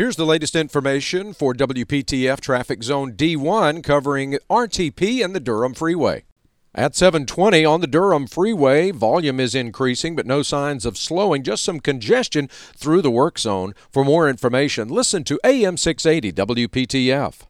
Here's the latest information for WPTF Traffic Zone D1 covering RTP and the Durham Freeway. At 720 on the Durham Freeway, volume is increasing, but no signs of slowing, just some congestion through the work zone. For more information, listen to AM 680 WPTF.